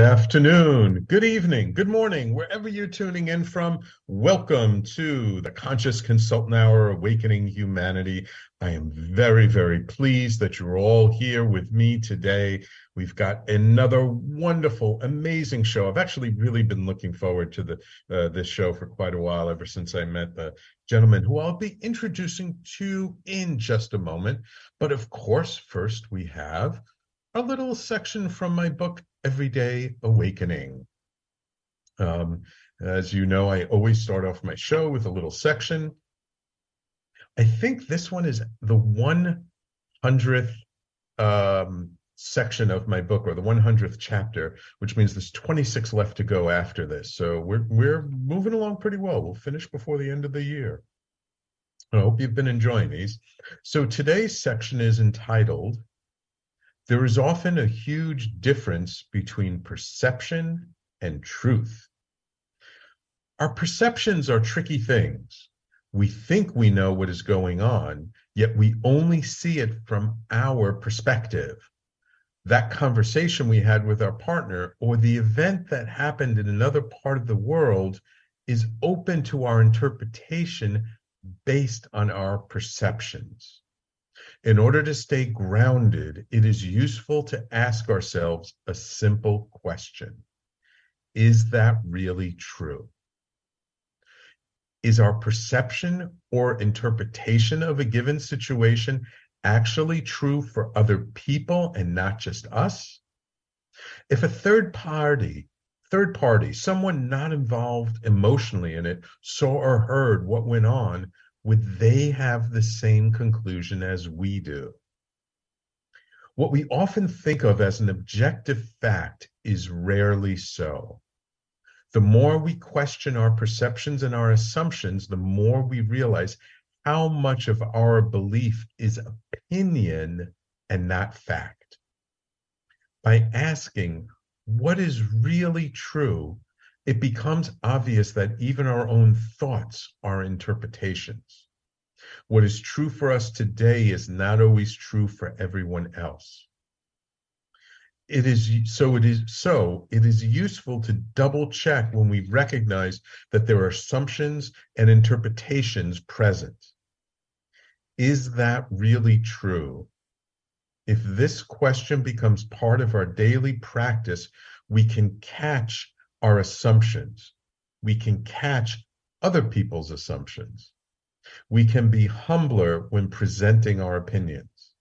Afternoon, good evening, good morning, wherever you're tuning in from. Welcome to the Conscious Consultant Hour Awakening Humanity. I am very, very pleased that you're all here with me today. We've got another wonderful, amazing show. I've actually really been looking forward to the uh, this show for quite a while, ever since I met the gentleman who I'll be introducing to in just a moment. But of course, first we have a little section from my book, Everyday Awakening. Um, as you know, I always start off my show with a little section. I think this one is the 100th um, section of my book, or the 100th chapter, which means there's 26 left to go after this. So we're we're moving along pretty well. We'll finish before the end of the year. I hope you've been enjoying these. So today's section is entitled there is often a huge difference between perception and truth. Our perceptions are tricky things. We think we know what is going on, yet we only see it from our perspective. That conversation we had with our partner or the event that happened in another part of the world is open to our interpretation based on our perceptions. In order to stay grounded, it is useful to ask ourselves a simple question Is that really true? Is our perception or interpretation of a given situation actually true for other people and not just us? If a third party, third party, someone not involved emotionally in it, saw or heard what went on, would they have the same conclusion as we do? What we often think of as an objective fact is rarely so. The more we question our perceptions and our assumptions, the more we realize how much of our belief is opinion and not fact. By asking what is really true, it becomes obvious that even our own thoughts are interpretations. What is true for us today is not always true for everyone else. It is so it is so it is useful to double check when we recognize that there are assumptions and interpretations present. Is that really true? If this question becomes part of our daily practice, we can catch our assumptions. We can catch other people's assumptions. We can be humbler when presenting our opinions.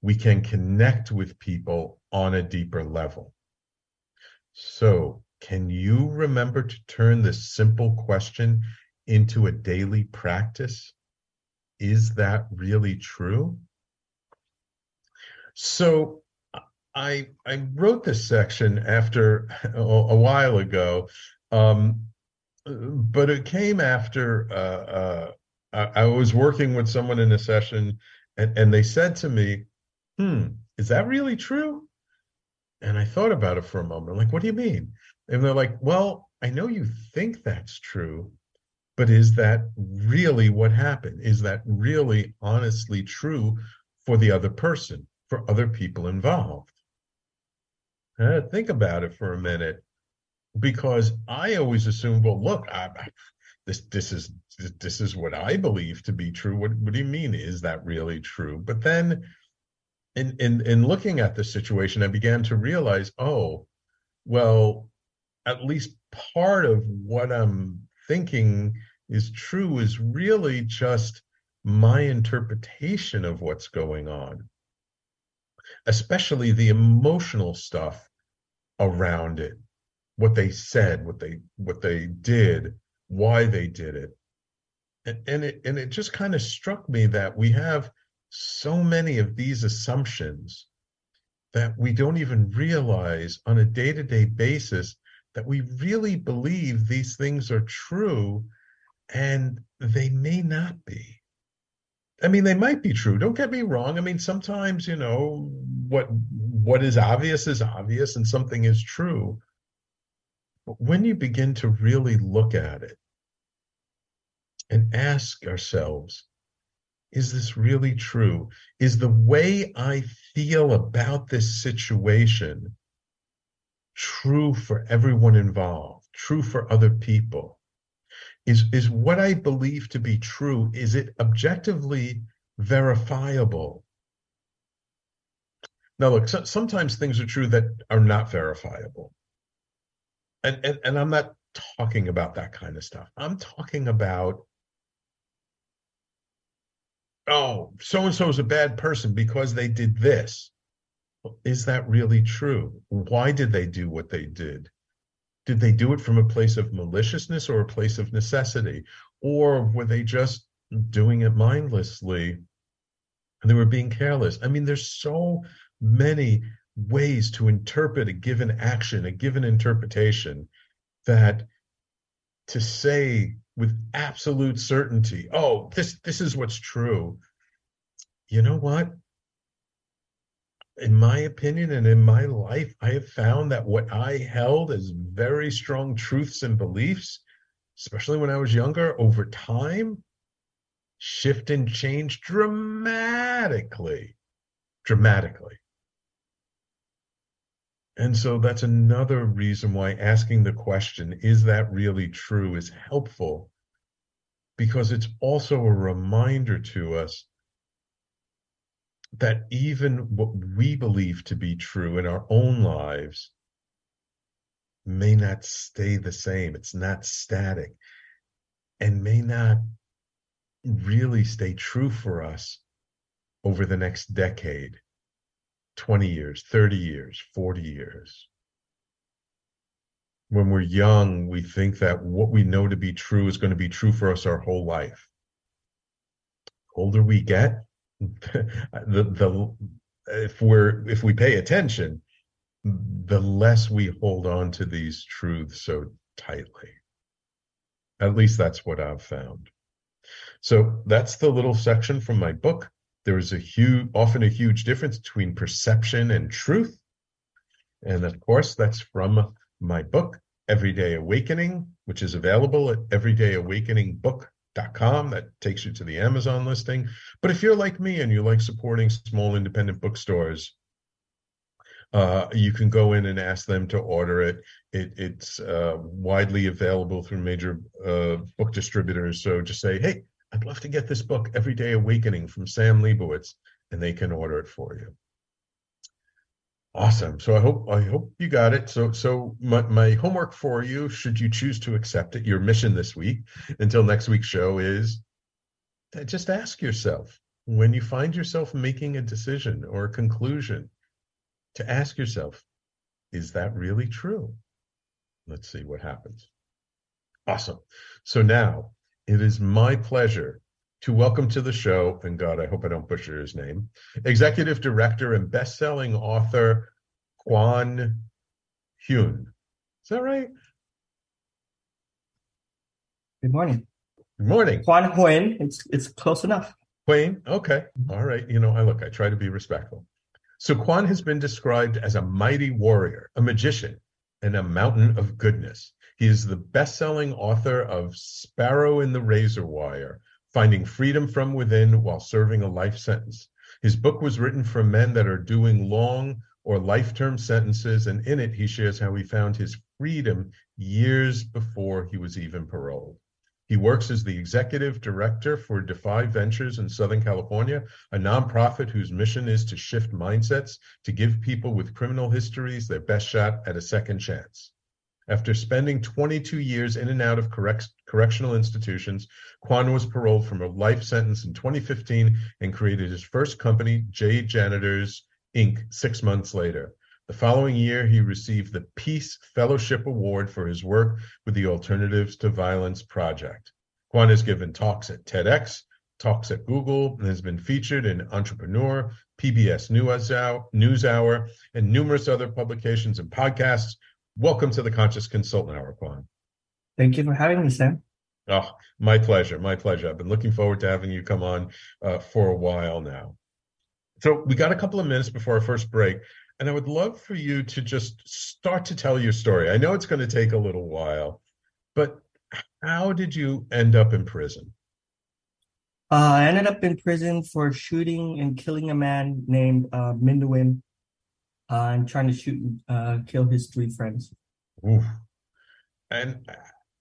We can connect with people on a deeper level. So, can you remember to turn this simple question into a daily practice? Is that really true? So, I I wrote this section after a, a while ago, um, but it came after uh, uh, I, I, was working with someone in a session, and, and they said to me, "Hmm, is that really true?" And I thought about it for a moment. Like, "What do you mean?" And they're like, "Well, I know you think that's true, but is that really what happened? Is that really honestly true for the other person, for other people involved? Uh, think about it for a minute, because I always assume, well, look, I, this this is this is what I believe to be true. What what do you mean? Is that really true? But then, in in in looking at the situation, I began to realize, oh, well, at least part of what I'm thinking is true is really just my interpretation of what's going on, especially the emotional stuff around it, what they said, what they what they did, why they did it. And, and it and it just kind of struck me that we have so many of these assumptions that we don't even realize on a day-to-day basis that we really believe these things are true and they may not be. I mean, they might be true. Don't get me wrong. I mean, sometimes, you know, what what is obvious is obvious and something is true. But when you begin to really look at it and ask ourselves, is this really true? Is the way I feel about this situation true for everyone involved, true for other people? Is, is what I believe to be true, is it objectively verifiable? Now, look, so, sometimes things are true that are not verifiable. And, and, and I'm not talking about that kind of stuff. I'm talking about, oh, so and so is a bad person because they did this. Is that really true? Why did they do what they did? Did they do it from a place of maliciousness or a place of necessity? Or were they just doing it mindlessly and they were being careless? I mean, there's so many ways to interpret a given action, a given interpretation, that to say with absolute certainty, oh, this this is what's true. You know what? In my opinion and in my life, I have found that what I held as very strong truths and beliefs, especially when I was younger, over time, shift and change dramatically. Dramatically. And so that's another reason why asking the question, is that really true, is helpful because it's also a reminder to us that even what we believe to be true in our own lives may not stay the same. It's not static and may not really stay true for us over the next decade 20 years, 30 years, 40 years. When we're young, we think that what we know to be true is going to be true for us our whole life. older we get, the the if we're if we pay attention, the less we hold on to these truths so tightly. At least that's what I've found. So that's the little section from my book. There is a huge, often a huge difference between perception and truth. And of course, that's from my book, Everyday Awakening, which is available at everydayawakeningbook that takes you to the Amazon listing. But if you're like me and you like supporting small independent bookstores, uh, you can go in and ask them to order it. it it's uh, widely available through major uh, book distributors. So just say, hey, I'd love to get this book, Everyday Awakening from Sam Liebowitz, and they can order it for you. Awesome. So I hope I hope you got it. So so my, my homework for you, should you choose to accept it, your mission this week until next week's show is uh, just ask yourself when you find yourself making a decision or a conclusion to ask yourself, is that really true? Let's see what happens. Awesome. So now it is my pleasure to welcome to the show, and God, I hope I don't butcher his name, executive director and best-selling author Quan Huynh. Is that right? Good morning. Good morning. Quan Huynh. It's it's close enough. Huynh. Okay. All right. You know, I look, I try to be respectful. So Quan has been described as a mighty warrior, a magician, and a mountain of goodness. He is the best selling author of Sparrow in the Razor Wire Finding Freedom from Within While Serving a Life Sentence. His book was written for men that are doing long or life term sentences, and in it, he shares how he found his freedom years before he was even paroled. He works as the executive director for Defy Ventures in Southern California, a nonprofit whose mission is to shift mindsets to give people with criminal histories their best shot at a second chance. After spending 22 years in and out of correct, correctional institutions, Quan was paroled from a life sentence in 2015 and created his first company, Jade Janitors Inc., six months later. The following year, he received the Peace Fellowship Award for his work with the Alternatives to Violence Project. Quan has given talks at TEDx, talks at Google, and has been featured in Entrepreneur, PBS NewsHour, and numerous other publications and podcasts. Welcome to the Conscious Consultant Hour, Quan. Thank you for having me, Sam. Oh, my pleasure. My pleasure. I've been looking forward to having you come on uh, for a while now. So we got a couple of minutes before our first break. And I would love for you to just start to tell your story. I know it's going to take a little while, but how did you end up in prison? Uh, I ended up in prison for shooting and killing a man named uh, uh, and trying to shoot and uh, kill his three friends. Oof. And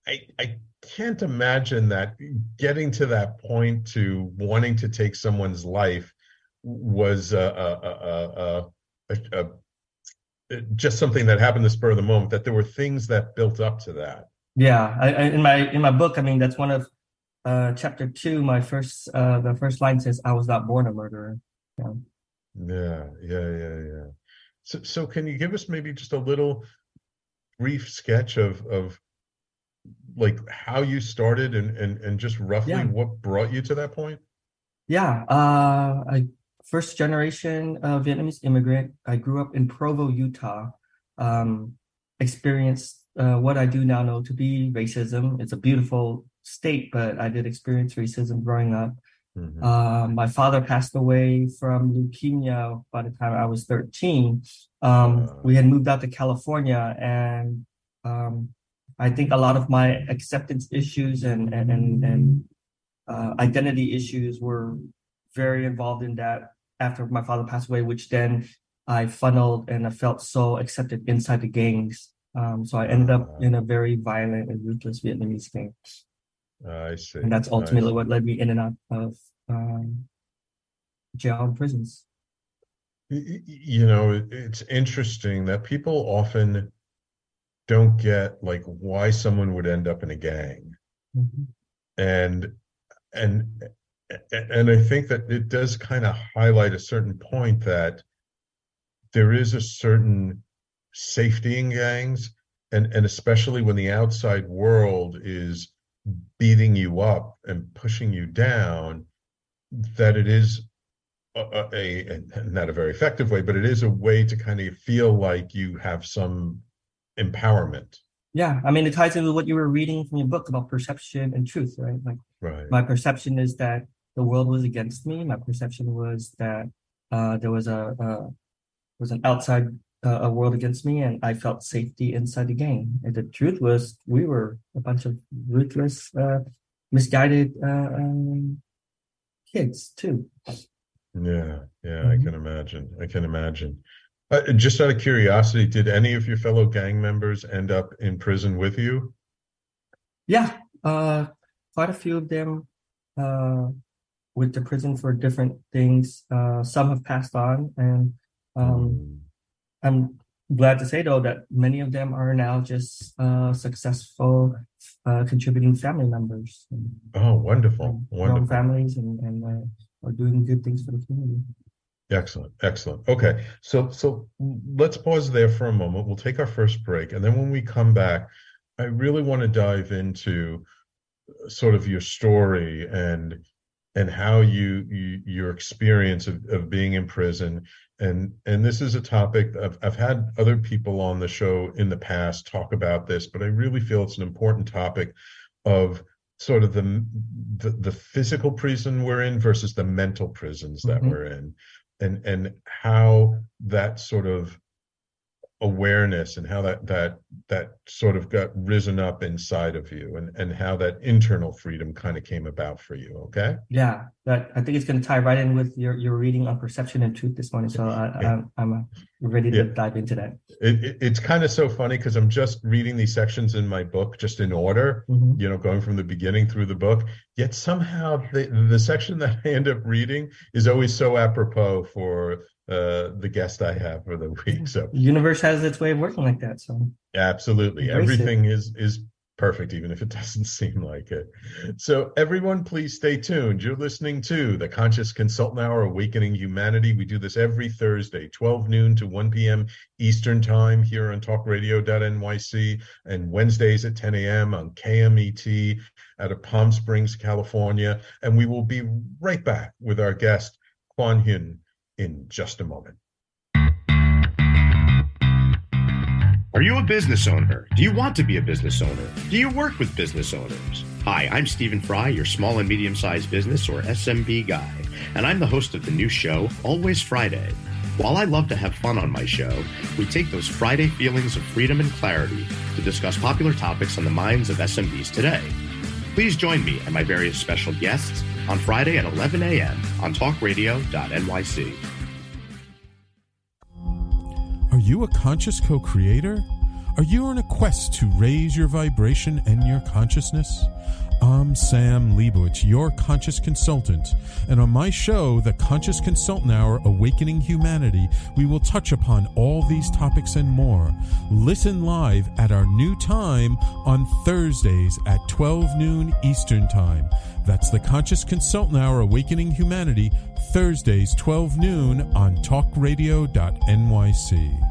I, I can't imagine that getting to that point to wanting to take someone's life was a, a, a, a, a, just something that happened the spur of the moment. That there were things that built up to that. Yeah, I, I, in my in my book, I mean, that's one of uh, chapter two. My first uh, the first line says, "I was not born a murderer." Yeah, yeah, yeah, yeah. So, so can you give us maybe just a little brief sketch of of like how you started and and and just roughly yeah. what brought you to that point? Yeah, uh, I first generation uh, Vietnamese immigrant. I grew up in Provo, Utah. Um, experienced uh, what I do now know to be racism. It's a beautiful state, but I did experience racism growing up. Mm-hmm. Uh, my father passed away from leukemia by the time I was 13. Um, uh, we had moved out to California, and um, I think a lot of my acceptance issues and and and, and uh, identity issues were very involved in that after my father passed away, which then I funneled and I felt so accepted inside the gangs. Um, so I ended up uh. in a very violent and ruthless Vietnamese gang. I see. And that's ultimately what led me in and out of um, jail and prisons. You know, it's interesting that people often don't get like why someone would end up in a gang. Mm-hmm. And and and I think that it does kind of highlight a certain point that there is a certain safety in gangs, and and especially when the outside world is beating you up and pushing you down, that it is a, a, a not a very effective way, but it is a way to kind of feel like you have some empowerment. Yeah, I mean, it ties into what you were reading from your book about perception and truth, right? Like, right. my perception is that the world was against me. My perception was that uh, there was a, a was an outside uh, a world against me, and I felt safety inside the gang. And the truth was, we were a bunch of ruthless, uh, misguided uh, um, kids too. Yeah, yeah, mm-hmm. I can imagine. I can imagine. Uh, just out of curiosity, did any of your fellow gang members end up in prison with you? Yeah, uh, quite a few of them uh, with the prison for different things. Uh, some have passed on, and um, mm. I'm glad to say though that many of them are now just uh, successful uh, contributing family members. And, oh, wonderful! wonderful families and, and uh, are doing good things for the community. Excellent, excellent. Okay, so so let's pause there for a moment. We'll take our first break, and then when we come back, I really want to dive into sort of your story and and how you, you your experience of, of being in prison and and this is a topic I've, I've had other people on the show in the past talk about this but i really feel it's an important topic of sort of the the, the physical prison we're in versus the mental prisons that mm-hmm. we're in and and how that sort of awareness and how that that that sort of got risen up inside of you and and how that internal freedom kind of came about for you okay yeah that i think it's going to tie right in with your your reading on perception and truth this morning so I, I, am I'm ready to yeah. dive into that it, it, it's kind of so funny because i'm just reading these sections in my book just in order mm-hmm. you know going from the beginning through the book yet somehow the the section that i end up reading is always so apropos for uh, the guest I have for the week. So universe has its way of working like that. So absolutely, everything it. is is perfect, even if it doesn't seem like it. So everyone, please stay tuned. You're listening to the Conscious Consultant Hour, Awakening Humanity. We do this every Thursday, 12 noon to 1 p.m. Eastern Time here on TalkRadio.nyc, and Wednesdays at 10 a.m. on KMET out of Palm Springs, California. And we will be right back with our guest, Quan Huynh in just a moment. Are you a business owner? Do you want to be a business owner? Do you work with business owners? Hi, I'm Stephen Fry, your small and medium sized business or SMB guy, and I'm the host of the new show, Always Friday. While I love to have fun on my show, we take those Friday feelings of freedom and clarity to discuss popular topics on the minds of SMBs today. Please join me and my various special guests on Friday at 11 a.m. on talkradio.nyc. Are you a conscious co creator? Are you on a quest to raise your vibration and your consciousness? I'm Sam Liebowitz, your conscious consultant, and on my show, The Conscious Consultant Hour Awakening Humanity, we will touch upon all these topics and more. Listen live at our new time on Thursdays at 12 noon Eastern Time. That's The Conscious Consultant Hour Awakening Humanity, Thursdays 12 noon on talkradio.nyc.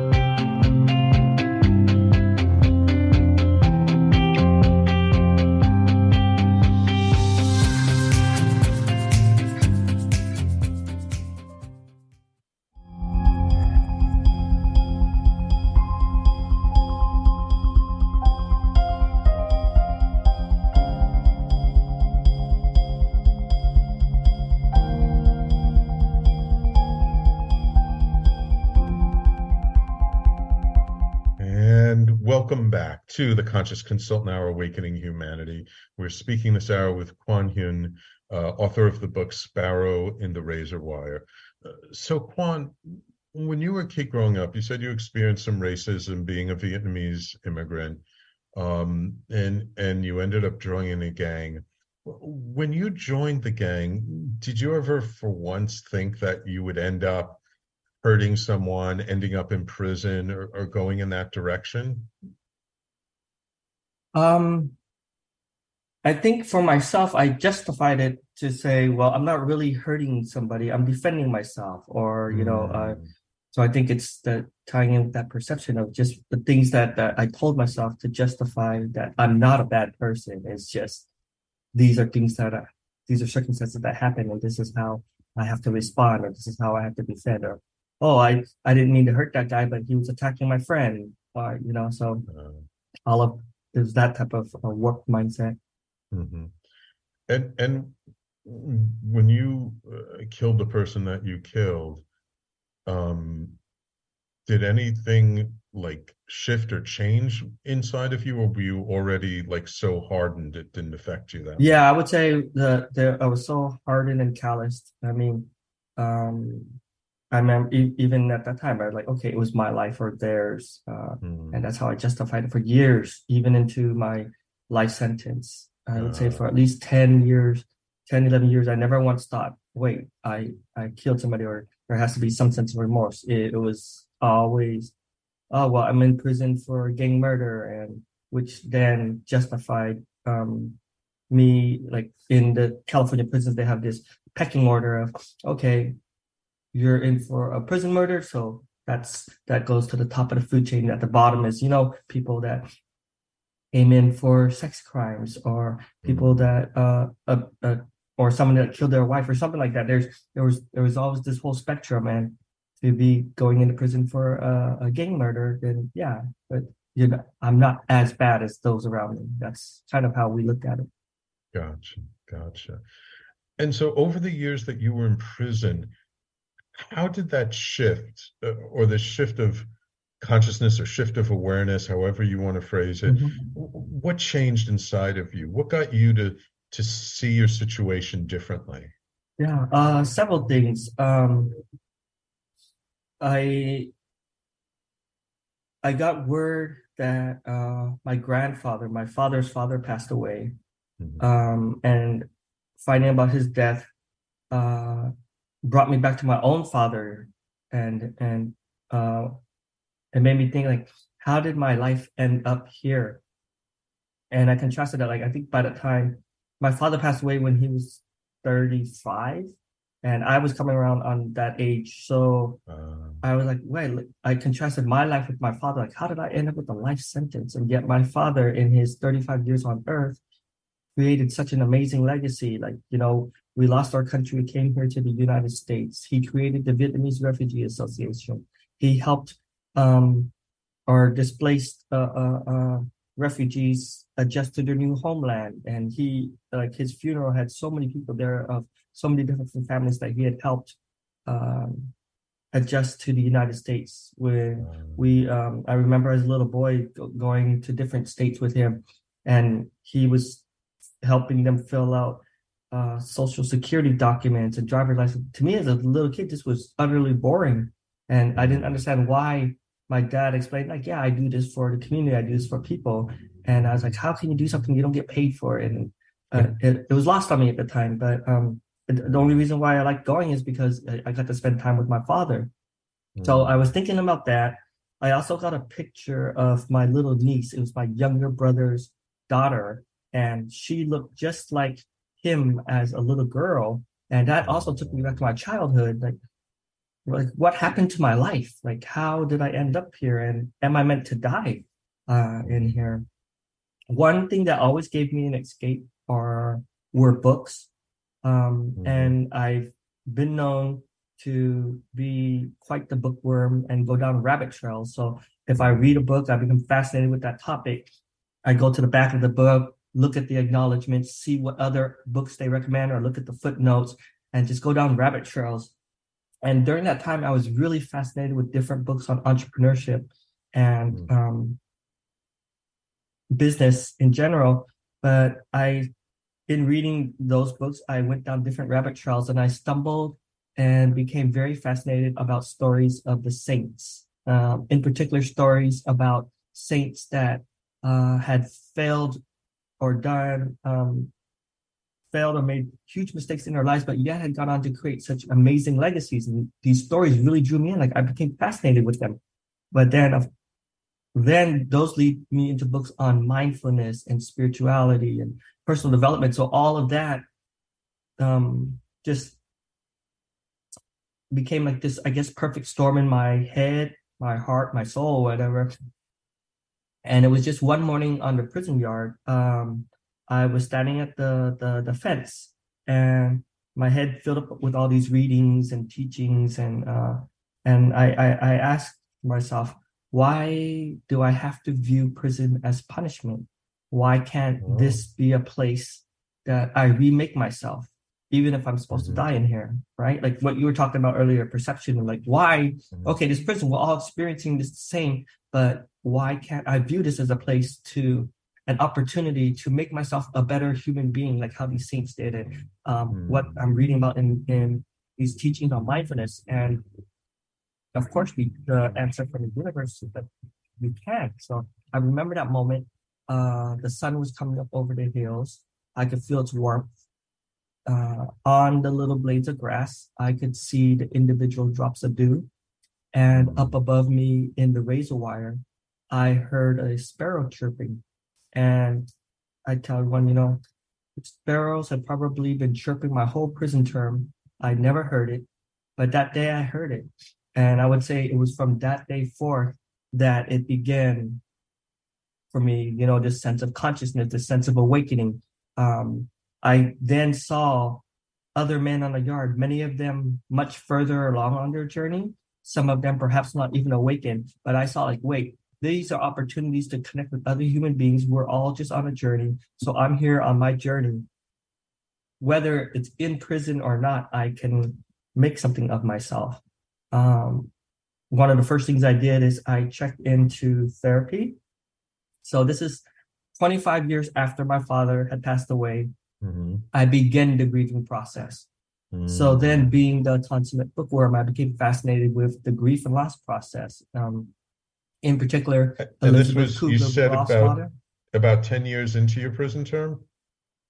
To the Conscious Consultant Hour Awakening Humanity. We're speaking this hour with Quan Huynh, uh, author of the book Sparrow in the Razor Wire. Uh, so, Quan, when you were a kid growing up, you said you experienced some racism being a Vietnamese immigrant, um, and and you ended up joining a gang. When you joined the gang, did you ever, for once, think that you would end up hurting someone, ending up in prison, or, or going in that direction? Um, I think for myself, I justified it to say, well, I'm not really hurting somebody. I'm defending myself, or you know. Uh, mm. so I think it's the tying in with that perception of just the things that, that I told myself to justify that I'm not a bad person. It's just these are things that are, these are circumstances that happen, and this is how I have to respond, or this is how I have to defend, or oh, I I didn't mean to hurt that guy, but he was attacking my friend, or you know. So uh, all of is that type of uh, work mindset. Mm-hmm. And and when you uh, killed the person that you killed, um, did anything like shift or change inside of you, or were you already like so hardened it didn't affect you that? Yeah, much? I would say that the, I was so hardened and calloused. I mean, um, I remember even at that time, I was like, okay, it was my life or theirs. Uh, mm. And that's how I justified it for years, even into my life sentence. I would uh. say for at least 10 years, 10, 11 years, I never once thought, wait, I, I killed somebody or there has to be some sense of remorse. It, it was always oh well, I'm in prison for gang murder, and which then justified um, me like in the California prisons they have this pecking order of okay, you're in for a prison murder, so that's that goes to the top of the food chain. At the bottom is you know people that aim in for sex crimes or people that uh, uh, uh or someone that killed their wife or something like that. There's there was there was always this whole spectrum, and to be going into prison for a, a gang murder, then yeah, but you know I'm not as bad as those around me. That's kind of how we looked at it. Gotcha, gotcha. And so over the years that you were in prison, how did that shift uh, or the shift of consciousness or shift of awareness however you want to phrase it mm-hmm. what changed inside of you what got you to to see your situation differently yeah uh several things um i i got word that uh my grandfather my father's father passed away mm-hmm. um and finding about his death uh brought me back to my own father and and uh it made me think like how did my life end up here? And i contrasted that like i think by the time my father passed away when he was 35 and i was coming around on that age. So uh, i was like wait i contrasted my life with my father. Like how did i end up with a life sentence? And yet my father in his 35 years on earth created such an amazing legacy. Like you know we lost our country came here to the united states he created the vietnamese refugee association he helped um, or displaced uh, uh, uh, refugees adjust to their new homeland. And he, like his funeral, had so many people there of so many different families that he had helped um, adjust to the United States. Where we, um, I remember as a little boy going to different states with him, and he was helping them fill out uh, social security documents and driver's license. To me, as a little kid, this was utterly boring, and I didn't understand why my dad explained like, yeah, I do this for the community. I do this for people. And I was like, how can you do something you don't get paid for? And uh, it, it was lost on me at the time. But um, the only reason why I like going is because I got to spend time with my father. Mm. So I was thinking about that. I also got a picture of my little niece. It was my younger brother's daughter, and she looked just like him as a little girl. And that also took me back to my childhood. Like like what happened to my life like how did i end up here and am i meant to die uh, in here one thing that always gave me an escape are were books um, mm-hmm. and i've been known to be quite the bookworm and go down rabbit trails so if i read a book i become fascinated with that topic i go to the back of the book look at the acknowledgments see what other books they recommend or look at the footnotes and just go down rabbit trails and during that time, I was really fascinated with different books on entrepreneurship and mm. um, business in general. But I, in reading those books, I went down different rabbit trails and I stumbled and became very fascinated about stories of the saints, um, in particular, stories about saints that uh, had failed or done um, failed or made huge mistakes in their lives, but yet had gone on to create such amazing legacies. And these stories really drew me in. Like I became fascinated with them. But then, then those lead me into books on mindfulness and spirituality and personal development. So all of that um, just became like this, I guess, perfect storm in my head, my heart, my soul, whatever. And it was just one morning on the prison yard. Um, I was standing at the, the, the fence and my head filled up with all these readings and teachings and uh, and I, I, I asked myself, why do I have to view prison as punishment? Why can't oh. this be a place that I remake myself, even if I'm supposed mm-hmm. to die in here, right? Like what you were talking about earlier, perception, like why, mm-hmm. okay, this prison, we're all experiencing this the same, but why can't I view this as a place to an opportunity to make myself a better human being, like how these saints did, it, um, mm. what I'm reading about in, in these teachings on mindfulness. And of course, we, the answer from the universe is that we can. So I remember that moment. Uh, the sun was coming up over the hills. I could feel its warmth. Uh, on the little blades of grass, I could see the individual drops of dew. And up above me in the razor wire, I heard a sparrow chirping. And I tell everyone, you know, sparrows had probably been chirping my whole prison term. I never heard it, but that day I heard it. And I would say it was from that day forth that it began for me, you know, this sense of consciousness, this sense of awakening. Um, I then saw other men on the yard, many of them much further along on their journey, some of them perhaps not even awakened, but I saw like, wait, these are opportunities to connect with other human beings. We're all just on a journey. So I'm here on my journey. Whether it's in prison or not, I can make something of myself. Um, one of the first things I did is I checked into therapy. So this is 25 years after my father had passed away. Mm-hmm. I began the grieving process. Mm-hmm. So mm. then, being the consummate bookworm, I became fascinated with the grief and loss process. Um, in particular, and Elizabeth this was you said about about 10 years into your prison term.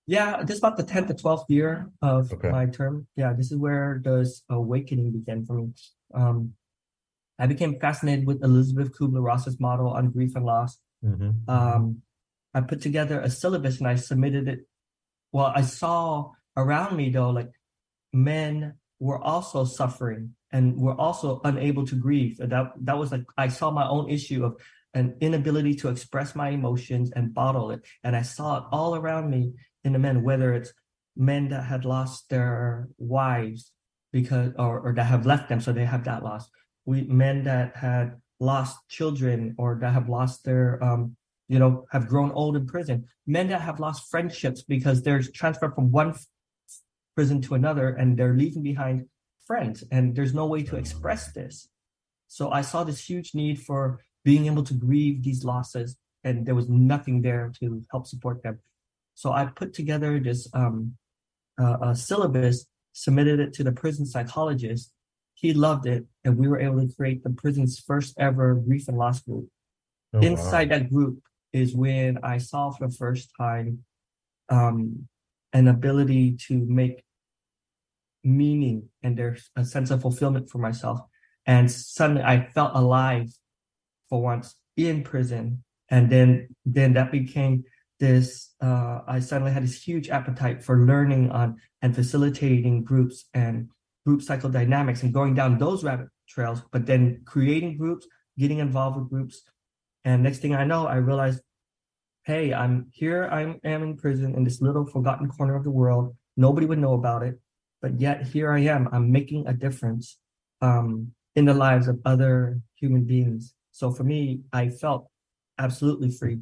Yeah, this is about the 10th to 12th year of okay. my term. Yeah, this is where the awakening began for me. Um, I became fascinated with Elizabeth Kubler-Ross's model on grief and loss. Mm-hmm. Um, I put together a syllabus and I submitted it. Well, I saw around me though, like men were also suffering and were also unable to grieve. That that was like I saw my own issue of an inability to express my emotions and bottle it, and I saw it all around me in the men, whether it's men that had lost their wives because or, or that have left them, so they have that loss. We men that had lost children or that have lost their um, you know have grown old in prison. Men that have lost friendships because they're transferred from one prison to another and they're leaving behind friends and there's no way to express this. So i saw this huge need for being able to grieve these losses and there was nothing there to help support them. So i put together this um, uh, syllabus submitted it to the prison psychologist. He loved it and we were able to create the prison's first ever grief and loss group. Oh, inside wow. that group is when i saw for the first time um, an ability to make meaning and there's a sense of fulfillment for myself. And suddenly I felt alive for once in prison. And then then that became this uh, I suddenly had this huge appetite for learning on and facilitating groups and group psychodynamics and going down those rabbit trails, but then creating groups, getting involved with groups. And next thing I know, I realized, hey, I'm here, I am in prison in this little forgotten corner of the world. Nobody would know about it but yet here I am. I'm making a difference um, in the lives of other human beings. So for me, I felt absolutely free.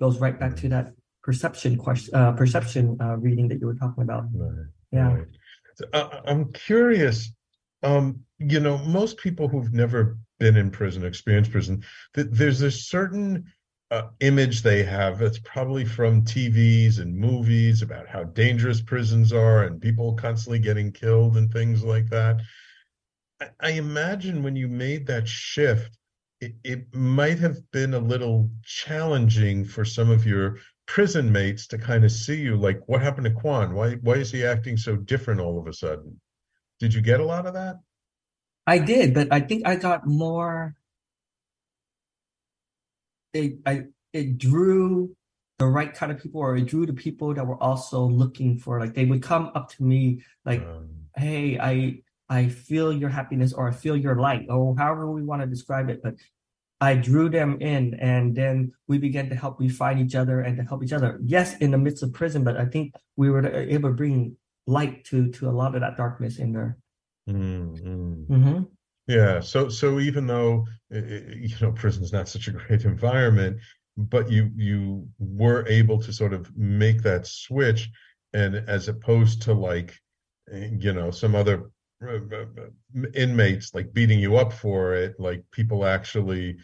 Goes right back to that perception question, uh, perception uh, reading that you were talking about. Right. Yeah. Right. So, uh, I'm curious. Um, you know, most people who've never been in prison, experienced prison, that there's a certain uh, image they have that's probably from TVs and movies about how dangerous prisons are and people constantly getting killed and things like that. I, I imagine when you made that shift, it, it might have been a little challenging for some of your prison mates to kind of see you like, what happened to Quan? Why why is he acting so different all of a sudden? Did you get a lot of that? I did, but I think I got more it I it drew the right kind of people or it drew the people that were also looking for like they would come up to me like um, hey i i feel your happiness or i feel your light or however we want to describe it but i drew them in and then we began to help refine each other and to help each other yes in the midst of prison but i think we were able to bring light to to a lot of that darkness in there mm-hmm. Mm-hmm. Yeah. So so even though you know prison's not such a great environment, but you you were able to sort of make that switch, and as opposed to like you know some other uh, uh, inmates like beating you up for it, like people actually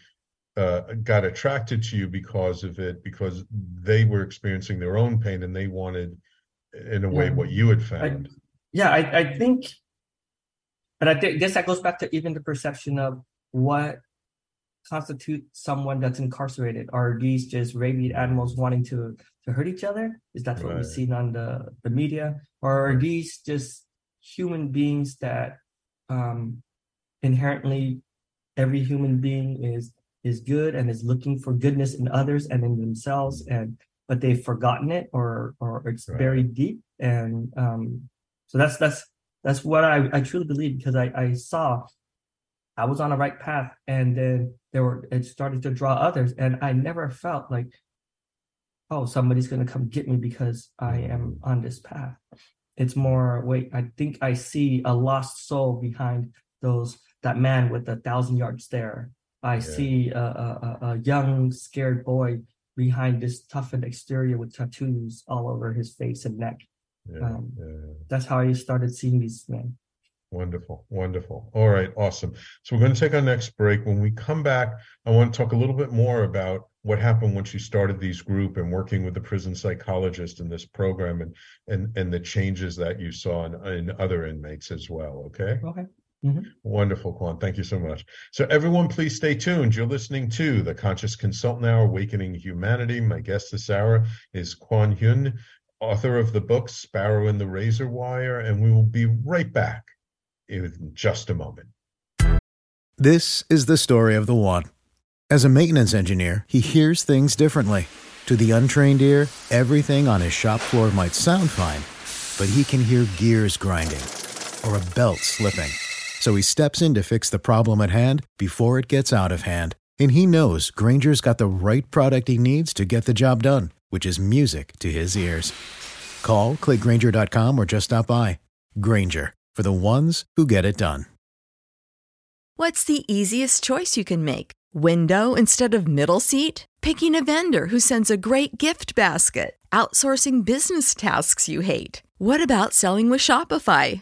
uh, got attracted to you because of it because they were experiencing their own pain and they wanted in a way what you had found. I, yeah, I, I think but I th- guess that goes back to even the perception of what constitutes someone that's incarcerated. Are these just rabid animals wanting to to hurt each other? Is that what right. we've seen on the the media, or are these just human beings that um, inherently every human being is is good and is looking for goodness in others and in themselves and but they've forgotten it or or it's Right. very deep and um so that's that's that's what I, I truly believe because I, I saw I was on the right path and then there were it started to draw others and I never felt like oh somebody's gonna come get me because I am on this path. It's more wait, I think I see a lost soul behind those that man with the thousand yard stare. I see a, a, a- a young scared boy behind this toughened exterior with tattoos all over his face and neck. Yeah, Um, yeah. That's how I started seeing these men. Wonderful, wonderful. All right, awesome. So we're going to take our next break. When we come back, I want to talk a little bit more about what happened when you started these group and working with the prison psychologist in this program and and and the changes that you saw in, in other inmates as well. Okay. Okay. Mm-hmm. Wonderful, Quan. Thank you so much. So, everyone, please stay tuned. You're listening to the Conscious Consultant Hour, Awakening Humanity. My guest this hour is Quan Huynh, author of the book Sparrow in the Razor Wire, and we will be right back in just a moment. This is the story of the one. As a maintenance engineer, he hears things differently. To the untrained ear, everything on his shop floor might sound fine, but he can hear gears grinding or a belt slipping. So he steps in to fix the problem at hand before it gets out of hand. And he knows Grainger's got the right product he needs to get the job done, which is music to his ears. Call, clickgrainger.com, or just stop by. Granger, for the ones who get it done. What's the easiest choice you can make? Window instead of middle seat? Picking a vendor who sends a great gift basket? Outsourcing business tasks you hate? What about selling with Shopify?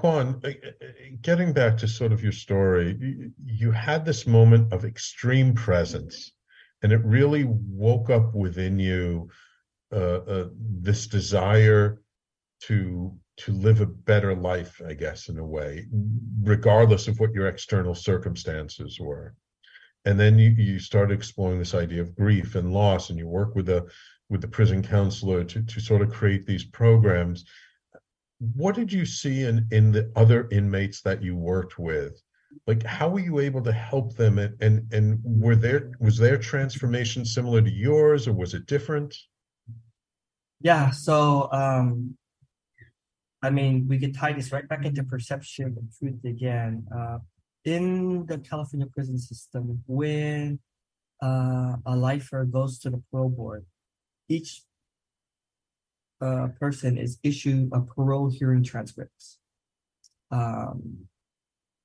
Quan, uh, uh, getting back to sort of your story, you- had this moment of extreme presence, and it really woke up within you uh, uh, this desire to to live a better life, I guess, in a way, regardless of what your external circumstances were. And then you, you start exploring this idea of grief and loss, and you work with the with the prison counselor to, to sort of create these programs. What did you see in, in the other inmates that you worked with? Like how were you able to help them and, and and were there was their transformation similar to yours or was it different? Yeah, so um I mean, we could tie this right back into perception and truth again. Uh, in the California prison system, when uh, a lifer goes to the parole board, each uh, person is issued a parole hearing transcripts. Um,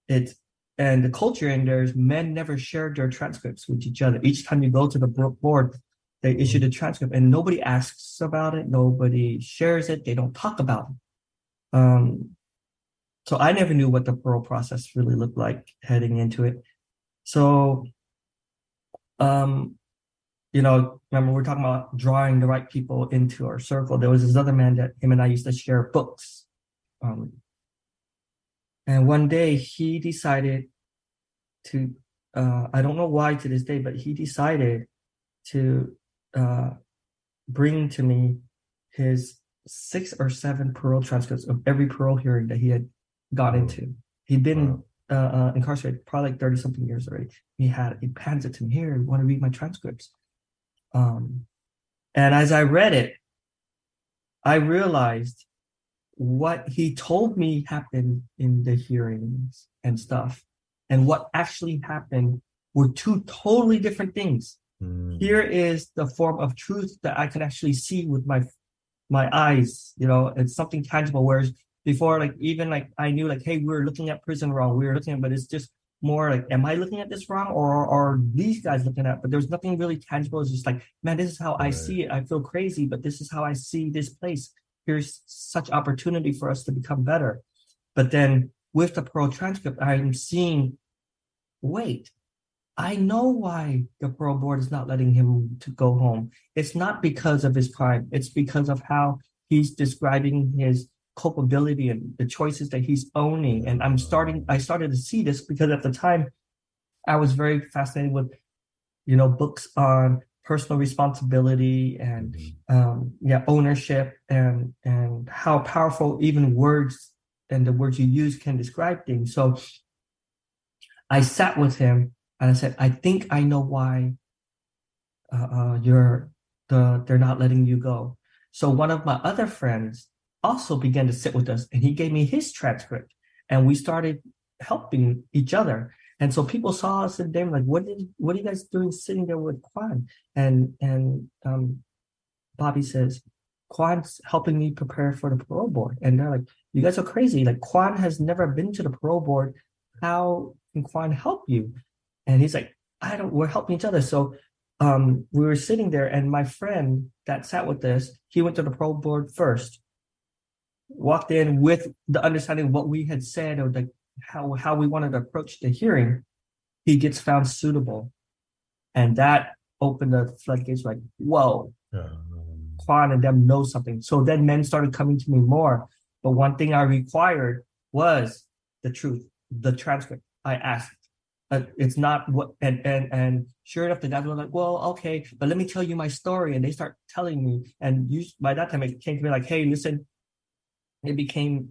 it and the culture in there is men never shared their transcripts with each other. Each time you go to the board, they issue the transcript, and nobody asks about it. Nobody shares it. They don't talk about it. Um, so I never knew what the parole process really looked like heading into it. So, um, you know, remember we're talking about drawing the right people into our circle. There was this other man that him and I used to share books. Um, and one day he decided to, uh, I don't know why to this day, but he decided to uh, bring to me his six or seven parole transcripts of every parole hearing that he had got into. He'd been uh, uh, incarcerated probably like 30 something years already. He had, he hands it to me here. You want to read my transcripts? Um, and as I read it, I realized what he told me happened in the hearings and stuff and what actually happened were two totally different things. Mm. Here is the form of truth that I could actually see with my my eyes, you know, it's something tangible. Whereas before, like even like I knew like, hey, we are looking at prison wrong. We were looking at, but it's just more like, am I looking at this wrong or are these guys looking at? But there's nothing really tangible. It's just like, man, this is how right. I see it. I feel crazy, but this is how I see this place. Here's such opportunity for us to become better. But then with the Pearl transcript, I'm seeing, wait, I know why the parole board is not letting him to go home. It's not because of his crime. It's because of how he's describing his culpability and the choices that he's owning. And I'm starting, I started to see this because at the time I was very fascinated with, you know, books on personal responsibility and um, yeah, ownership and and how powerful even words and the words you use can describe things. So I sat with him and I said, I think I know why uh, uh, you're the they're not letting you go. So one of my other friends also began to sit with us, and he gave me his transcript, and we started helping each other. And so people saw us and they were like, "What did what are you guys doing sitting there with Quan?" And and um, Bobby says, "Quan's helping me prepare for the parole board," and they're like, "You guys are crazy! Like Quan has never been to the parole board. How can Quan help you?" And he's like, I don't, we're helping each other. So um, we were sitting there, and my friend that sat with us, he went to the parole board first, walked in with the understanding of what we had said or like how how we wanted to approach the hearing. He gets found suitable, and that opened the floodgates. Like, whoa, Quan and them know something. So then men started coming to me more. But one thing I required was the truth, the transcript. I asked, uh, it's not what and and and sure enough the guys were like well okay but let me tell you my story and they start telling me and you by that time it came to me like hey listen it became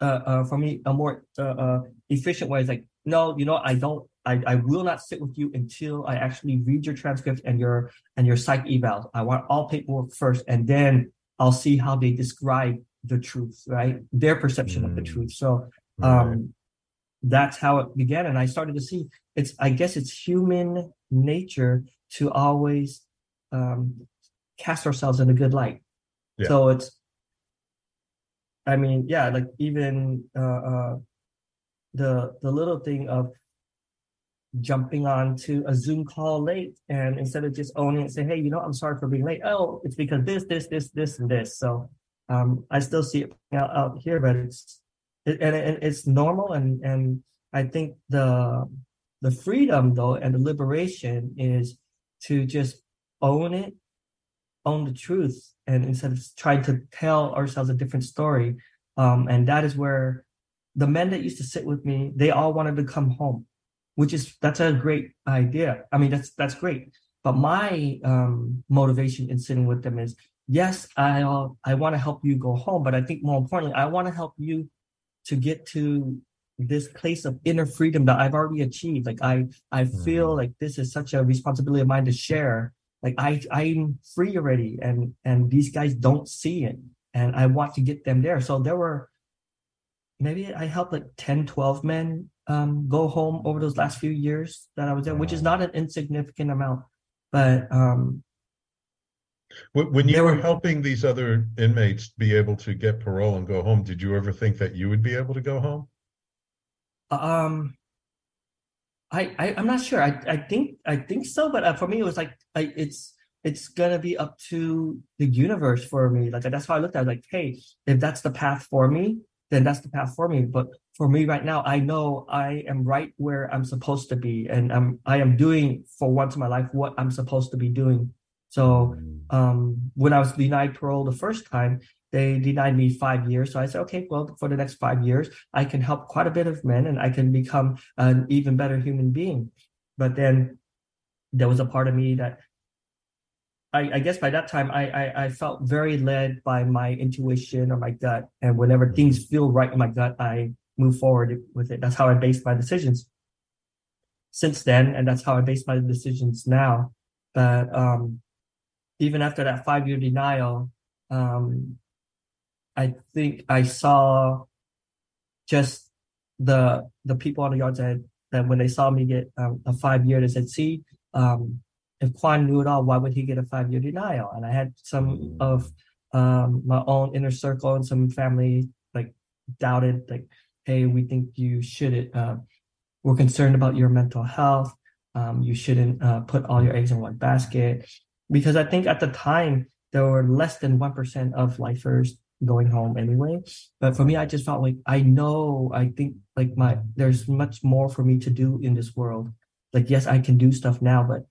uh, uh for me a more uh, uh efficient way it's like no you know i don't I, I will not sit with you until I actually read your transcript and your and your psych eval. I want all paperwork first, and then I'll see how they describe the truth, right? Their perception mm. of the mm. truth. So um, that's how it began and i started to see it's i guess it's human nature to always um, cast ourselves in a good light yeah. so it's i mean yeah like even uh, uh, the the little thing of jumping on to a zoom call late and instead of just owning it say hey you know i'm sorry for being late. Oh it's because this this this this and this. So um, i still see it out, out here but it's it, and, and it's normal and and I think the the freedom though and the liberation is to just own it own the truth and instead of trying to tell ourselves a different story. Um, and that is where the men that used to sit with me, they all wanted to come home, which is that's a great idea. I mean, that's that's great. But my um, motivation in sitting with them is, yes, I I want to help you go home, but I think more importantly, I want to help you to get to this place of inner freedom that I've already achieved. Like I I feel Mm. like this is such a responsibility of mine to share. Like I I'm free already, and and these guys don't see it, and I want to get them there. So there were maybe I helped like 10, 12 men um, go home over those last few years that I was there, which is not an insignificant amount. But um, When when you were were- helping these other inmates be able to get parole and go home, did you ever think that you would be able to go home? um, I, I I'm not sure. I I think I think so, but uh, for me it was like I, it's it's gonna be up to the universe for me. Like that's how I looked at it. Like, hey, if that's the path for me, then that's the path for me. But for me right now, I know I am right where I'm supposed to be, and I'm I am doing for once in my life what I'm supposed to be doing. So um, when I was denied parole the first time, they denied me five years. So I said, okay, well, for the next five years, I can help quite a bit of men, and I can become an even better human being. But then there was a part of me that I, I guess by that time I, I I felt very led by my intuition or my gut, and whenever things feel right in my gut, I move forward with it. That's how I base my decisions. Since then, and that's how I base my decisions now. But um, even after that five year denial, um, I think I saw just the the people on the yard that that when they saw me get um, a five year, they said, "See, um, if Quan knew it all, why would he get a five year denial?" And I had some of um, my own inner circle and some family like doubted, like, "Hey, we think you should. Uh, we're concerned about your mental health. Um, you shouldn't uh, put all your eggs in one basket." Because I think at the time there were less than one percent of lifers going home anyway. But for me, I just felt like I know, I think like my there's much more for me to do in this world. Like yes, I can do stuff now, but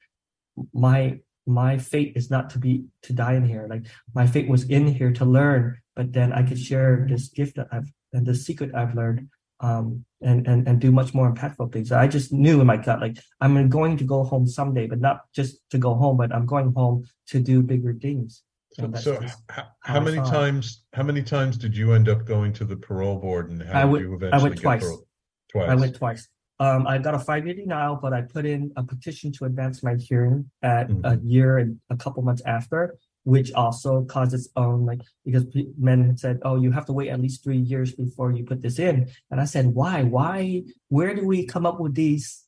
my my fate is not to be to die in here. Like my fate was in here to learn, but then I could share this gift that I've and the secret I've learned. Um and, and and do much more impactful things. I just knew in my gut, like I'm going to go home someday, but not just to go home, but I'm going home to do bigger things. So, that's so how, how many it. times how many times did you end up going to the parole board and how I did went- you I eventually went get twice. parole? Twice. I went twice. Um, I got a five year denial, but I put in a petition to advance my hearing at a year and a couple months after, which also caused its own like because men had said, "Oh, you have to wait at least three years before you put this in," and I said, "Why? Why? Where do we come up with these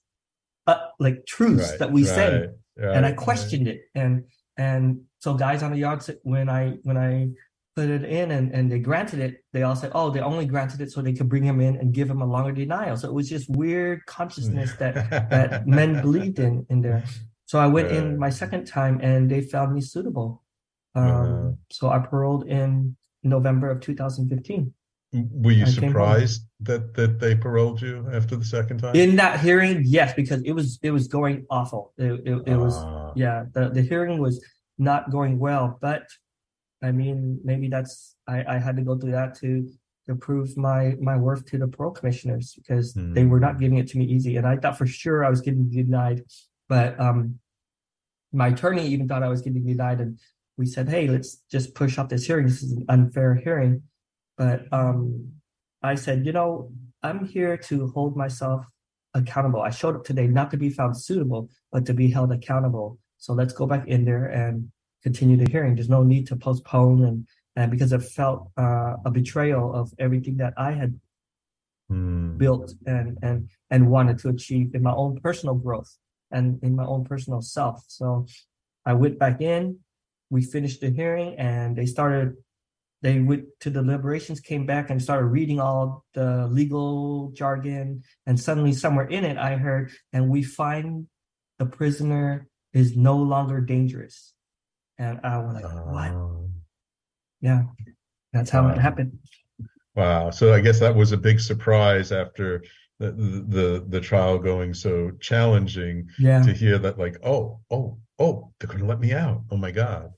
uh, like truths Right, that we say?" right, and I right, questioned it, and and so guys on the yard said when I when I put it in and, and they granted it, they all said, oh, they only granted it so they could bring him in and give him a longer denial. So it was just weird consciousness that that men believed in in there. So I went in my second time and they found me suitable. Um, so I paroled in November of 2015. Were you I surprised that that they paroled you after the second time? In that hearing, yes, because it was it was going awful. It, it, it was Ah. yeah, the, the hearing was not going well. But I mean, maybe that's I, I had to go through that to to prove my my worth to the parole commissioners because they were not giving it to me easy, and I thought for sure I was getting denied. But um, my attorney even thought I was getting denied, and we said, hey, let's just push up this hearing. This is an unfair hearing. But um, I said, you know, I'm here to hold myself accountable. I showed up today not to be found suitable, but to be held accountable. So let's go back in there and continue the hearing. There's no need to postpone and and because it felt uh, a betrayal of everything that I had Hmm. built and and and wanted to achieve in my own personal growth and in my own personal self. So I went back in, we finished the hearing, and they started. They went to the deliberations, came back, and started reading all the legal jargon. And suddenly, somewhere in it, I heard, "And we find the prisoner is no longer dangerous." And I was like, "What?" Oh. Yeah, that's how it happened. Wow. So I guess that was a big surprise after the the the trial going so challenging Yeah. to hear that like, oh, oh, oh, they're gonna let me out. Oh my God.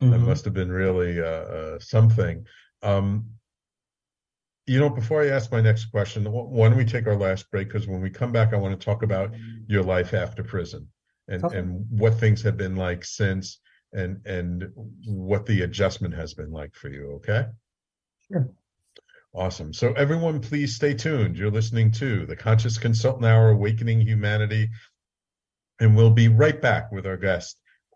That Mhm. must have been really uh, uh, something. Um, you know, before I ask my next question, why don't we take our last break? Because when we come back, I want to talk about your life after prison and Okay. and what things have been like since, and and what the adjustment has been like for you. Okay. Sure. Awesome. So everyone, please stay tuned. You're listening to the Conscious Consultant Hour, Awakening Humanity, and we'll be right back with our guest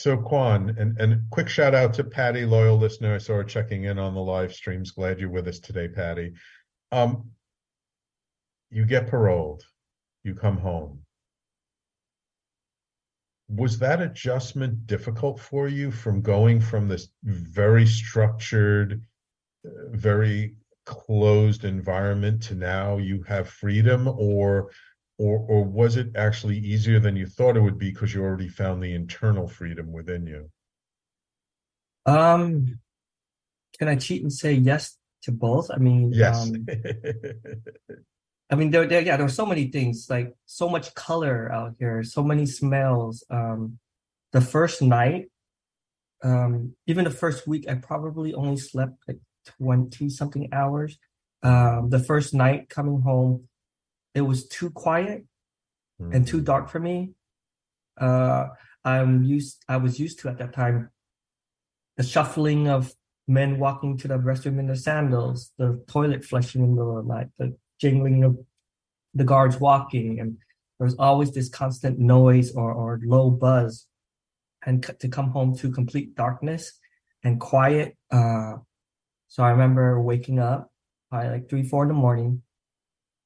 So Quan, and, and quick shout out to Patty, loyal listener. I saw her checking in on the live streams. Glad you're with us today, Patty. Um, you get paroled, you come home. Was that adjustment difficult for you from going from this very structured, uh, very closed environment to now you have freedom, or or or was it actually easier than you thought it would be because you already found the internal freedom within you? Um, can I cheat and say yes to both? I mean, Yes. um, I mean, there, there, yeah, there were so many things, like so much color out here, so many smells. Um, the first night, um, even the first week, I probably only slept like 20 something hours. Um, the first night coming home, it was too quiet and too dark for me. Uh, I'm used, I was used to at that time the shuffling of men walking to the restroom in their sandals, the toilet flushing in the middle of the night, the jingling of the guards walking, and there was always this constant noise or, or low buzz. And c- to come home to complete darkness and quiet. Uh, so I remember waking up by like three, four in the morning,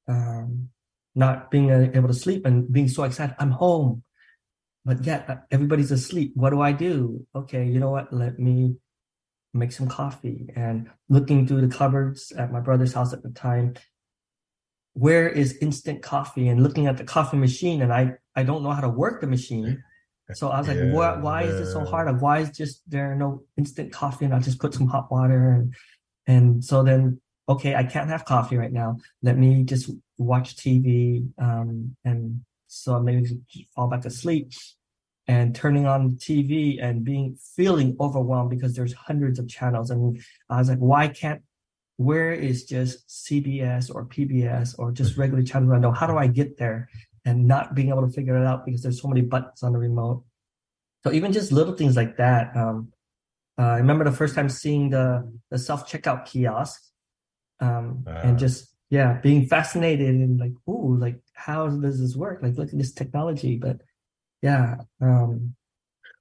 um, not being able to sleep and being so excited. I'm home, but yet uh, everybody's asleep. What do I do? Okay, you know what? Let me make some coffee. And looking through the cupboards at my brother's house at the time, where is instant coffee? And looking at the coffee machine, and I I don't know how to work the machine. So I was like, why, why is it so hard? Like, why is just there no instant coffee? And I just put some hot water and and so then okay, I can't have coffee right now. Let me just watch TV. Um, and so maybe fall back to sleep and turning on TV and being feeling overwhelmed because there's hundreds of channels. And I was like, why can't where is just CBS or PBS or just regular channels I know? How do I get there? And not being able to figure it out because there's so many buttons on the remote. So even just little things like that. Um, uh, I remember the first time seeing the the self checkout kiosk um, Uh, and just yeah, being fascinated and like, ooh, like how does this work? Like, look at this technology. But yeah, um,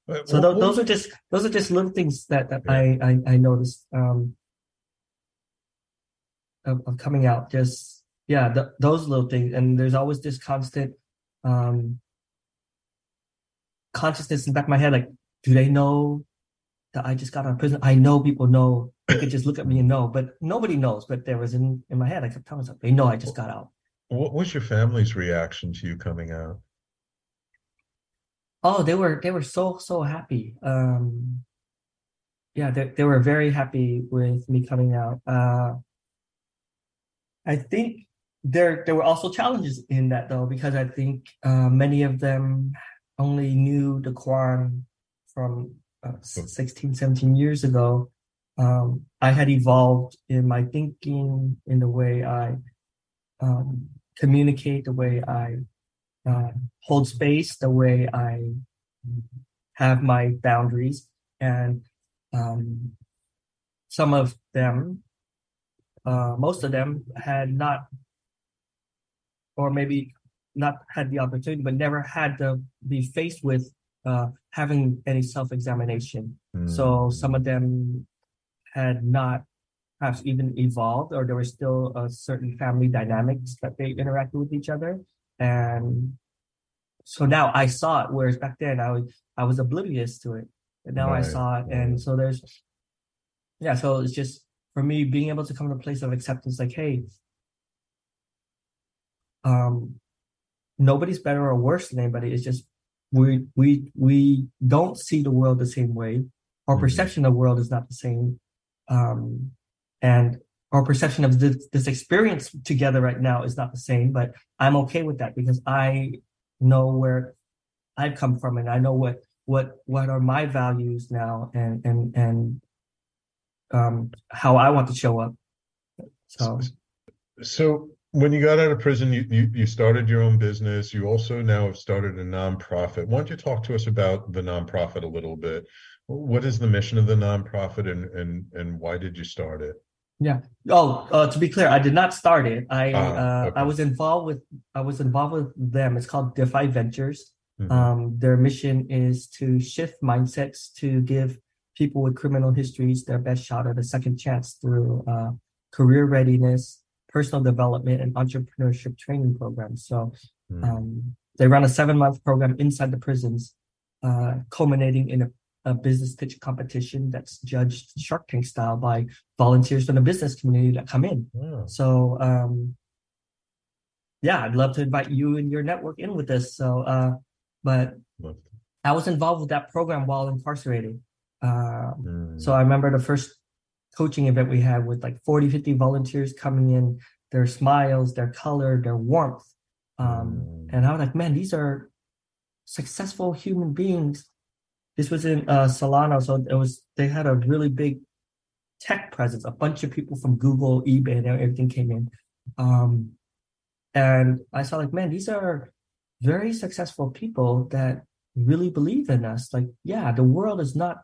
but so what- those are just those are just little things that, that Yeah. I, I I noticed um, of, of coming out. Just yeah, th- those little things, and there's always this constant um, consciousness in the back of my head, like, do they know that I just got out of prison? I know people know. They could just look at me and know, but nobody knows. But there was in in my head, I kept telling myself, they know I just got out. What was your family's reaction to you coming out? Oh, they were they were so so happy. Um, yeah, they they were very happy with me coming out. Uh, I think there there were also challenges in that though because I think uh, many of them only knew the Quan from uh, 16, 17 years ago. Um, I had evolved in my thinking, in the way I um, communicate, the way I uh, hold space, the way I have my boundaries, and um, some of them, uh, most of them, had not, or maybe not had the opportunity, but never had to be faced with uh, having any self-examination. So some of them had not perhaps even evolved, or there were still a certain family dynamics that they interacted with each other, and so now I saw it. Whereas back then I was I was oblivious to it, and now I saw it, and so there's yeah. So it's just for me being able to come to a place of acceptance, like hey, um, nobody's better or worse than anybody. It's just we we we don't see the world the same way. Our Mhm. perception of the world is not the same, um, and our perception of this, this experience together right now is not the same. But I'm okay with that because I know where I've come from, and I know what what what are my values now, and and and um, how I want to show up. So So when you got out of prison, you, you you started your own business. You also now have started a nonprofit. Why don't you talk to us about the nonprofit a little bit? What is the mission of the nonprofit, and and and why did you start it? Yeah. Oh, uh, to be clear, I did not start it. I Ah, uh, okay. I was involved with I was involved with them. It's called Defy Ventures. Mhm. Um, their mission is to shift mindsets to give people with criminal histories their best shot at a second chance through uh, career readiness, personal development, and entrepreneurship training programs. So Hmm. um, they run a seven month program inside the prisons, uh, culminating in a, a business pitch competition that's judged Shark Tank style by volunteers from the business community that come in. Oh, So um, yeah, I'd love to invite you and your network in with this. So, uh, but I was involved with that program while incarcerated. Um, Mm. so I remember the first coaching event we had with like 40, 50 volunteers coming in, their smiles, their color, their warmth. Um, Mm. and I was like, man, these are successful human beings. This was in uh, Solano. So it was, they had a really big tech presence. A bunch of people from Google, eBay, and everything came in. Um, and I saw like, man, these are very successful people that really believe in us. Like, yeah, the world is not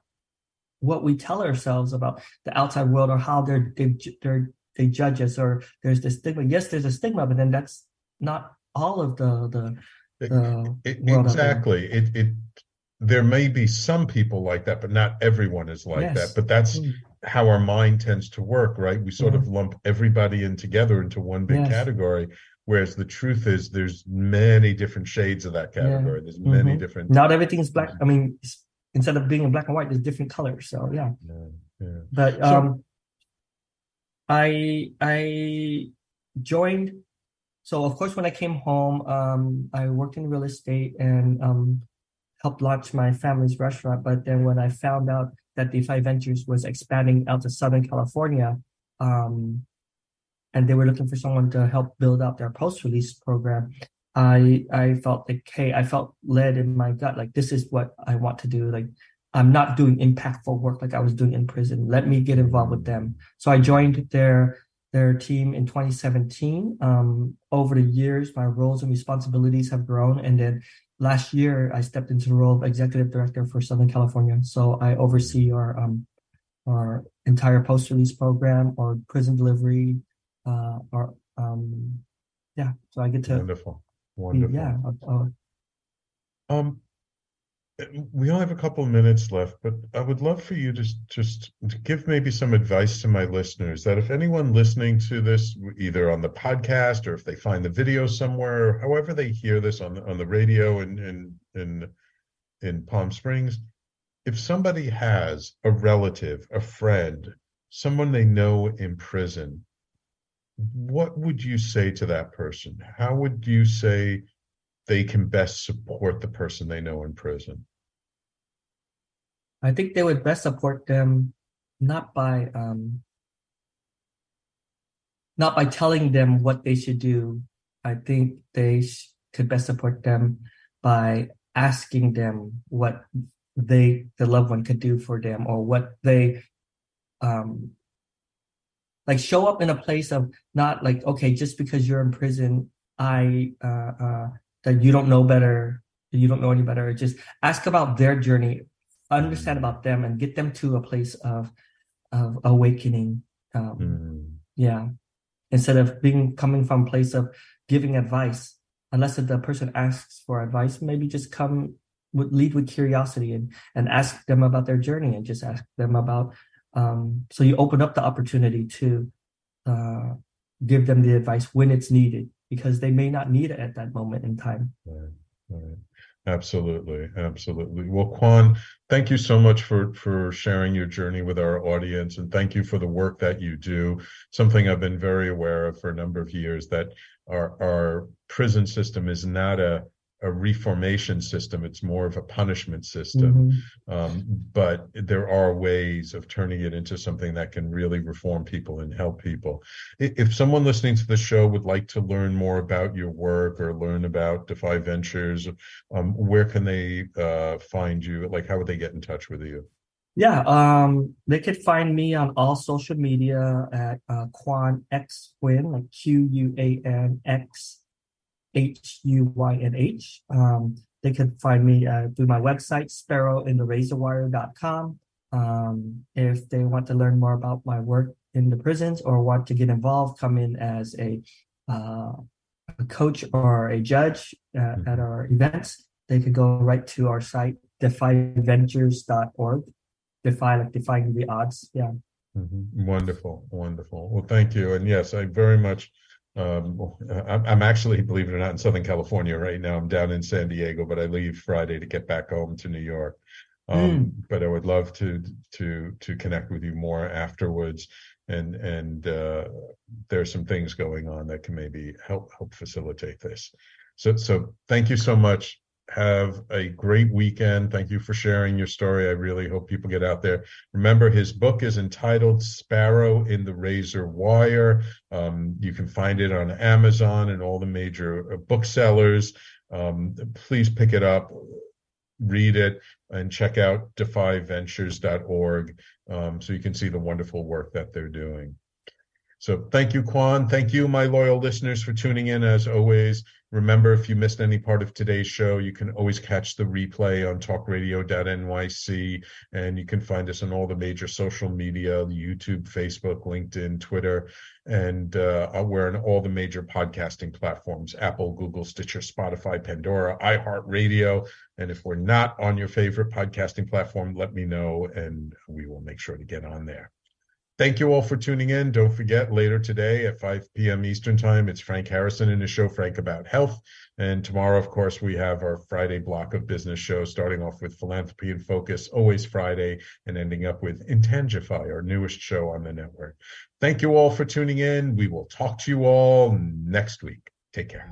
what we tell ourselves about the outside world or how they're they they're, they judge us or there's this stigma. Yes, there's a stigma, but then that's not all of the the, the It- there. exactly. It it there may be some people like that, but not everyone is like Yes. that. But that's Mm. how our mind tends to work, right? We sort Yeah. of lump everybody in together into one big Yes. category. Whereas the truth is, there's many different shades of that Yeah. category. There's many Mhm. different. Not everything's black. I mean, instead of being in black and white, there's different colors. So yeah. Yeah, yeah. But So- um, I I joined. So of course, when I came home, um, I worked in real estate and um, helped launch my family's restaurant. But then when I found out that Defy Ventures was expanding out to Southern California, um, and they were looking for someone to help build out their post-release program, I I felt like, hey, I felt led in my gut, like this is what I want to do. Like I'm not doing impactful work like I was doing in prison. Let me get involved with them. So I joined their their team in 2017. Um, over the years, my roles and responsibilities have grown, and then last year I stepped into the role of executive director for Southern California. So I oversee our um, our entire post release program, our prison delivery, uh, or um, yeah. So I get to wonderful, wonderful. Yeah. Uh, um, we only have a couple of minutes left, but I would love for you to just to give maybe some advice to my listeners that if anyone listening to this, either on the podcast or if they find the video somewhere, or however they hear this on the, on the radio in in in in Palm Springs, if somebody has a relative, a friend, someone they know in prison, what would you say to that person? How would you say they can best support the person they know in prison? I think they would best support them not by um, not by telling them what they should do. I think they sh- could best support them by asking them what they the loved one could do for them or what they um like show up in a place of not like okay just because you're in prison i uh uh that you don't know better you don't know any better. Just ask about their journey. Understand about them and get them to a place of of awakening um mm. yeah. Instead of being coming from a place of giving advice unless the person asks for advice maybe just come with lead with curiosity and and ask them about their journey and just ask them about um so you open up the opportunity to uh give them the advice when it's needed because they may not need it at that moment in time right, right. Absolutely, absolutely. Well, Quan, thank you so much for for sharing your journey with our audience, and thank you for the work that you do. Something I've been very aware of for a number of years that our our prison system is not a a reformation system. It's more of a punishment system. Mhm. Um, but there are ways of turning it into something that can really reform people and help people. If someone listening to the show would like to learn more about your work or learn about Defy Ventures, um, where can they uh, find you? Like, how would they get in touch with you? Yeah, um, they could find me on all social media at uh, Quan X Huynh, like Q U A N X H U Y N H. Um, they could find me uh, through my website, sparrowintherazorwire.com. Um, if they want to learn more about my work in the prisons or want to get involved, come in as a, uh, a coach or a judge uh, at our events, they could go right to our site, defyventures.org. Defy, like defying the odds. Yeah. Mhm. Wonderful, wonderful. Well, thank you. And yes, I very much. Um, I'm, actually, believe it or not, in Southern California right now. I'm down in San Diego, but I leave Friday to get back home to New York. Um, But I would love to to to connect with you more afterwards. And and uh, there's some things going on that can maybe help help facilitate this. So so thank you so much. Have a great weekend. Thank you for sharing your story. I really hope people get out there. Remember, his book is entitled Sparrow in the Razor Wire. Um, you can find it on Amazon and all the major uh, booksellers. Um, please pick it up, read it, and check out defyventures.org um, so you can see the wonderful work that they're doing. So thank you, Quan. Thank you, my loyal listeners, for tuning in as always. Remember, if you missed any part of today's show, you can always catch the replay on talkradio.nyc, and you can find us on all the major social media YouTube, Facebook, LinkedIn, Twitter, and uh, we're on all the major podcasting platforms Apple, Google, Stitcher, Spotify, Pandora, iHeartRadio. And if we're not on your favorite podcasting platform, let me know, and we will make sure to get on there. Thank you all for tuning in. Don't forget, later today at 5 p.m. Eastern Time, it's Frank Harrison in his show, Frank About Health. And tomorrow, of course, we have our Friday block of business shows, starting off with Philanthropy in Focus, always Friday, and ending up with Intangify, our newest show on the network. Thank you all for tuning in. We will talk to you all next week. Take care.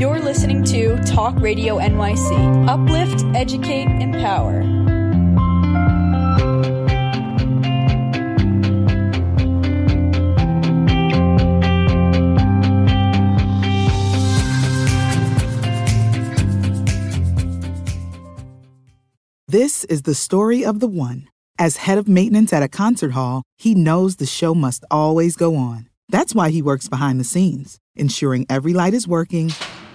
You're listening to Talk Radio NYC. Uplift, educate, empower. This is the story of the one. As head of maintenance at a concert hall, he knows the show must always go on. That's why he works behind the scenes, ensuring every light is working,